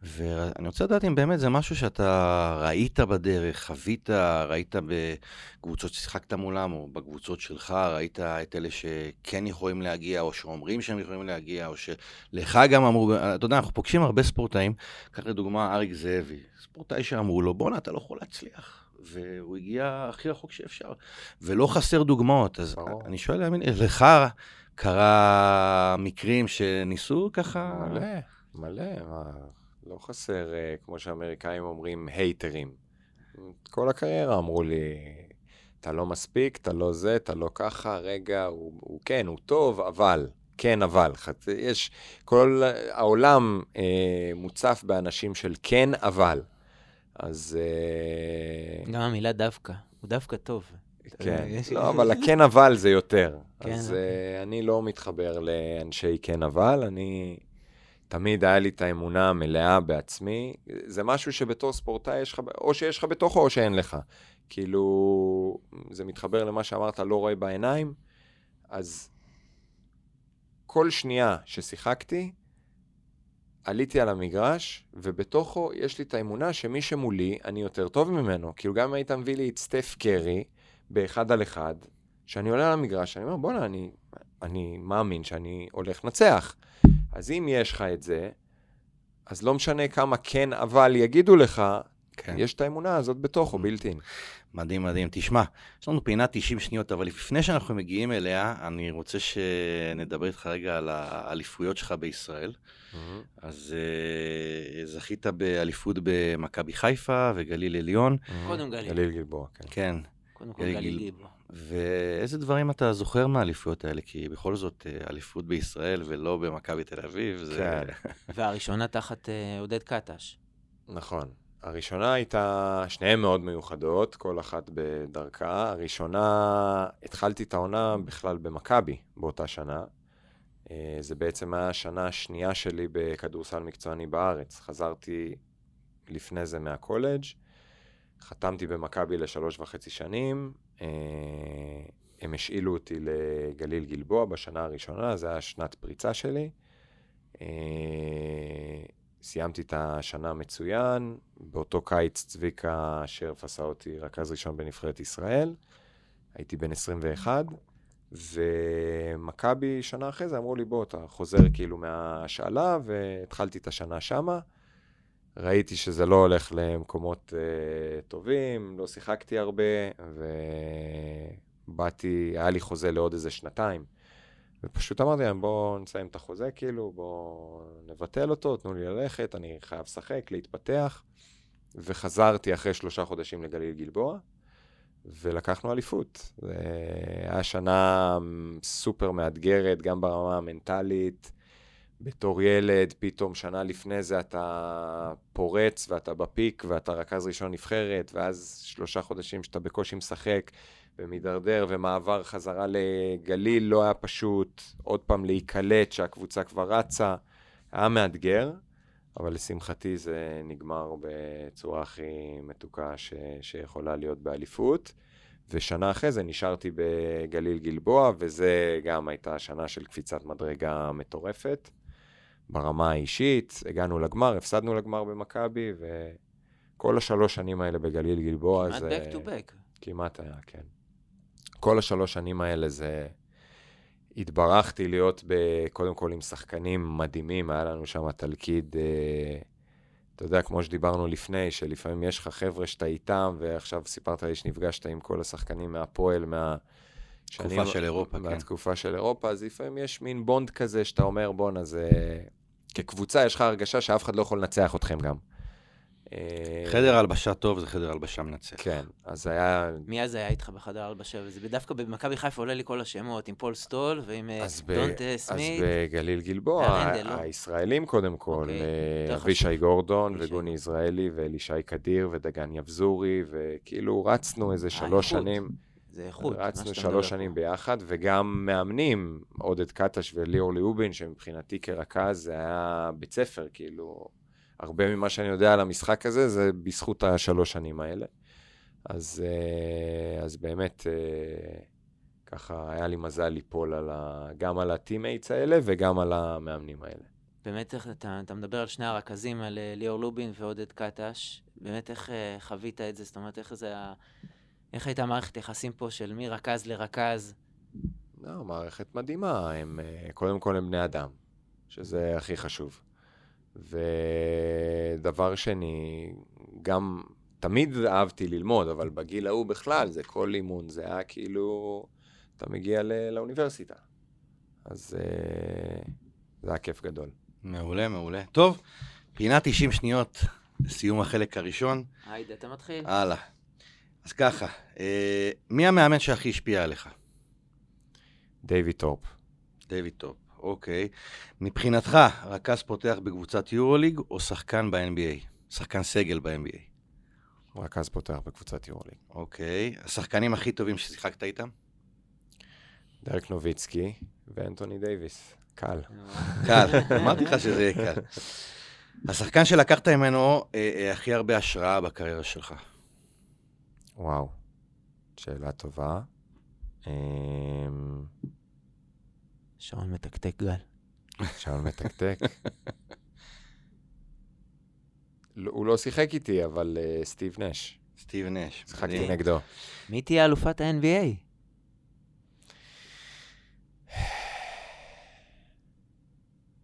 ואני רוצה לדעת אם באמת זה משהו שאתה ראית בדרך, חווית, ראית בקבוצות ששיחקת מולם, או בקבוצות שלך, ראית את אלה שכן יכולים להגיע, או שאומרים שהם יכולים להגיע, או שלך גם אמרו, אתה יודע, אנחנו פוגשים הרבה ספורטאים, קח לדוגמה אריק זאבי, ספורטאי שאמרו לו, בואנה, אתה לא יכול להצליח. והוא הגיע הכי רחוק שאפשר, ולא חסר דוגמאות. אז ברור. אני שואל, לך קרה מקרים שניסו ככה... מלא, מלא. לא חסר, אה, כמו שאמריקאים אומרים, הייטרים. כל הקריירה אמרו לי, אתה לא מספיק, אתה לא זה, אתה לא ככה, רגע, הוא, הוא כן, הוא טוב, אבל, כן, אבל. יש, כל העולם אה, מוצף באנשים של כן, אבל. אז... אה... גם המילה דווקא, הוא דווקא טוב. כן, לא, אבל הכן אבל זה יותר. כן, אז. אה, אני לא מתחבר לאנשי כן אבל, אני תמיד היה לי את האמונה המלאה בעצמי. זה משהו שבתור ספורטאי יש לך, או שיש לך בתוכו או שאין לך. כאילו, זה מתחבר למה שאמרת, לא רואה בעיניים. אז כל שנייה ששיחקתי, עליתי על המגרש, ובתוכו יש לי את האמונה שמי שמולי, אני יותר טוב ממנו. כאילו, גם אם היית מביא לי את סטף קרי באחד על אחד, כשאני עולה על המגרש, אני אומר, בואנה, אני, אני מאמין שאני הולך לנצח. אז אם יש לך את זה, אז לא משנה כמה כן אבל יגידו לך, כן. יש את האמונה הזאת בתוכו, בלתי. מדהים, מדהים. תשמע, יש לנו פינה 90 שניות, אבל לפני שאנחנו מגיעים אליה, אני רוצה שנדבר איתך רגע על האליפויות שלך בישראל. אז uh, זכית באליפות במכבי חיפה וגליל עליון. קודם גליל. גליל גלבוע, כן. כן. קודם כל גליל גיבו. ואיזה דברים אתה זוכר מהאליפויות האלה? כי בכל זאת, אה, אליפות בישראל ולא במכבי תל אביב, זה... כן. והראשונה תחת אה, עודד קטש. נכון. הראשונה הייתה, שניהן מאוד מיוחדות, כל אחת בדרכה. הראשונה, התחלתי את העונה בכלל במכבי באותה שנה. אה, זה בעצם היה השנה השנייה שלי בכדורסל מקצועני בארץ. חזרתי לפני זה מהקולג', חתמתי במכבי לשלוש וחצי שנים. אה, הם השאילו אותי לגליל גלבוע בשנה הראשונה, זו הייתה שנת פריצה שלי. אה, סיימתי את השנה מצוין, באותו קיץ צביקה שרף עשה אותי רכז ראשון בנבחרת ישראל, הייתי בן 21, ומכבי שנה אחרי זה אמרו לי, בוא, אתה חוזר כאילו מההשאלה, והתחלתי את השנה שמה. ראיתי שזה לא הולך למקומות uh, טובים, לא שיחקתי הרבה, ובאתי, היה לי חוזה לעוד איזה שנתיים. ופשוט אמרתי להם, בואו נסיים את החוזה, כאילו, בואו נבטל אותו, תנו לי ללכת, אני חייב לשחק, להתפתח. וחזרתי אחרי שלושה חודשים לגליל גלבוע, ולקחנו אליפות. זה היה שנה סופר מאתגרת, גם ברמה המנטלית. בתור ילד, פתאום שנה לפני זה אתה פורץ ואתה בפיק ואתה רכז ראשון נבחרת, ואז שלושה חודשים שאתה בקושי משחק ומידרדר ומעבר חזרה לגליל לא היה פשוט, עוד פעם להיקלט שהקבוצה כבר רצה, היה מאתגר, אבל לשמחתי זה נגמר בצורה הכי מתוקה ש... שיכולה להיות באליפות. ושנה אחרי זה נשארתי בגליל גלבוע, וזה גם הייתה שנה של קפיצת מדרגה מטורפת. ברמה האישית, הגענו לגמר, הפסדנו לגמר במכבי, וכל השלוש שנים האלה בגליל גלבוע כמעט זה... back to back. כמעט היה, כן. כל השלוש שנים האלה זה... התברכתי להיות ב... קודם כל עם שחקנים מדהימים, היה לנו שם תלכיד, אה, אתה יודע, כמו שדיברנו לפני, שלפעמים יש לך חבר'ה שאתה איתם, ועכשיו סיפרת לי שנפגשת עם כל השחקנים מהפועל, מה... תקופה של אירופה, כן. מהתקופה של אירופה, אז לפעמים יש מין בונד כזה שאתה אומר, בואנה, זה... כקבוצה יש לך הרגשה שאף אחד לא יכול לנצח אתכם גם. אה, חדר הלבשה טוב זה חדר הלבשה מנצח. כן, אז היה... מי אז היה איתך בחדר הלבשה? וזה דווקא במכבי חיפה עולה לי כל השמות, עם פול סטול ועם אה, ב... דונטה אז סמית. בגליל גלבוע, והרנדל, לא? הישראלים קודם כל, אוקיי, אה, אבישי. גורדון. וגוני יזרעאלי ואלישי קדיר ודגן יבזורי, וכאילו רצנו איזה שלוש שנים, זה איכות. רצנו שלוש שנים. ביחד, וגם מאמנים, עודד קטש וליאור ליאובין, שמבחינתי כרכז זה היה בית ספר, כאילו, הרבה ממה שאני יודע על המשחק הזה, זה בזכות השלוש שנים האלה. אז, אה, אז באמת, אה, ככה היה לי מזל ליפול על ה, גם על ה teammates האלה וגם על המאמנים האלה. באמת, אתה, אתה מדבר על שני הרכזים, על אה, ליאור לובין ועודד קטש. באמת, איך חווית את זה? זאת אומרת, איך זה ה... איך הייתה מערכת יחסים פה של מרכז לרכז? לא, מערכת מדהימה, הם, אה, קודם כל הם בני אדם, שזה הכי חשוב. ודבר שני, גם תמיד אהבתי ללמוד, אבל בגיל ההוא בכלל, זה כל אימון, זה היה כאילו, אתה מגיע ל- לאוניברסיטה. אז אה, זה היה כיף גדול. מעולה, מעולה. טוב, פינה 90 שניות לסיום החלק הראשון. היידה, אתה מתחיל. הלאה. אז ככה, אה, מי המאמן שהכי השפיע עליך? דיוויד טורפ. דיוויד טורפ, אוקיי. מבחינתך, רכז פותח בקבוצת יורוליג או שחקן ב-NBA? שחקן סגל ב-NBA. רכז פותח בקבוצת יורוליג. אוקיי. השחקנים הכי טובים ששיחקת איתם? דרק נוביצקי ואנטוני דייוויס. קל. קל, אמרתי לך שזה יהיה קל. השחקן שלקחת ממנו אה, אה, הכי הרבה השראה בקריירה שלך. וואו, שאלה טובה. אמ, שעון מתקתק גל. שעון מתקתק. לא- הוא לא שיחק איתי, אבל אה, סטיב נש. סטיב נש. שיחקתי. נגדו. מי תהיה אלופת ה-NBA?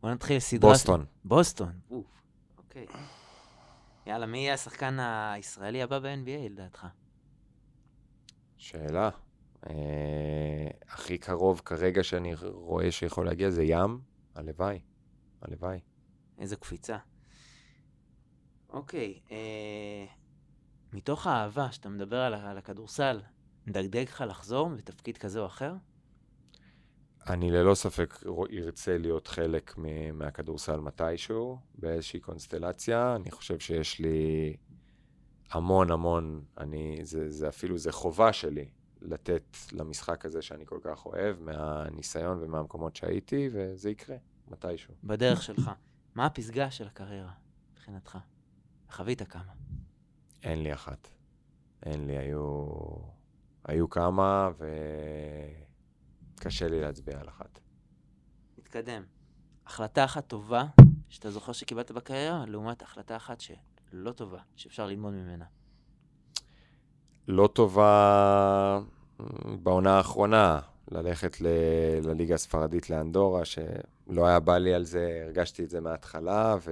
בוא נתחיל סדרה... בוסטון. בוסטון. אוף, אוקיי. יאללה, מי יהיה השחקן הישראלי הבא ב-NBA לדעתך? שאלה. אה, הכי קרוב כרגע שאני רואה שיכול להגיע זה ים. הלוואי. הלוואי. איזו קפיצה. אוקיי, אה, מתוך האהבה שאתה מדבר על, על הכדורסל, מדגדג לך לחזור בתפקיד כזה או אחר? אני ללא ספק ארצה להיות חלק מהכדורסל מתישהו, באיזושהי קונסטלציה. אני חושב שיש לי המון המון, אני, זה, זה אפילו, זה חובה שלי לתת למשחק הזה שאני כל כך אוהב, מהניסיון ומהמקומות שהייתי, וזה יקרה, מתישהו. בדרך שלך. מה הפסגה של הקריירה, מבחינתך? חווית כמה. אין לי אחת. אין לי, היו, היו כמה, וקשה לי להצביע על אחת. נתקדם. החלטה אחת טובה שאתה זוכר שקיבלת בקריירה, לעומת החלטה אחת שלא טובה, שאפשר ללמוד ממנה. לא טובה מ, בעונה האחרונה, ללכת ל... לליגה הספרדית לאנדורה, שלא היה בא לי על זה, הרגשתי את זה מההתחלה, ו...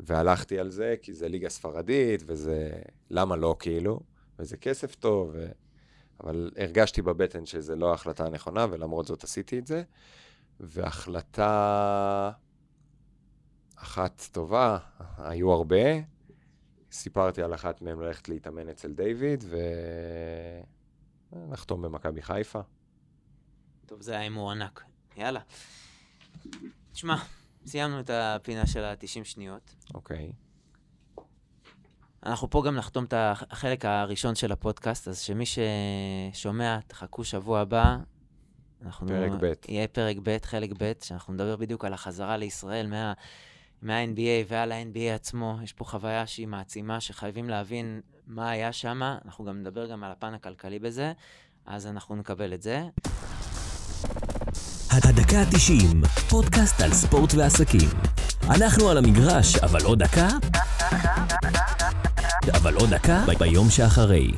והלכתי על זה, כי זה ליגה ספרדית, וזה... למה לא, כאילו? וזה כסף טוב, ו... אבל הרגשתי בבטן שזה לא ההחלטה הנכונה, ולמרות זאת עשיתי את זה. והחלטה אחת טובה, היו הרבה, סיפרתי על אחת מהן ללכת להתאמן אצל דיוויד, ולחתום במכבי חיפה. טוב, זה היה הימור ענק. יאללה. תשמע, סיימנו את הפינה של ה-90 שניות. אוקיי. אנחנו פה גם נחתום את החלק הראשון של הפודקאסט, אז שמי ששומע, תחכו שבוע הבא. אנחנו... פרק ב'. יהיה פרק ב', חלק ב', שאנחנו נדבר בדיוק על החזרה לישראל מה, מה-NBA ועל ה-NBA עצמו. יש פה חוויה שהיא מעצימה, שחייבים להבין מה היה שם. אנחנו גם נדבר גם על הפן הכלכלי בזה, אז אנחנו נקבל את זה. הדקה ה-90, פודקאסט על ספורט ועסקים. אנחנו על המגרש, אבל עוד דקה? אבל עוד דקה ביום שאחרי.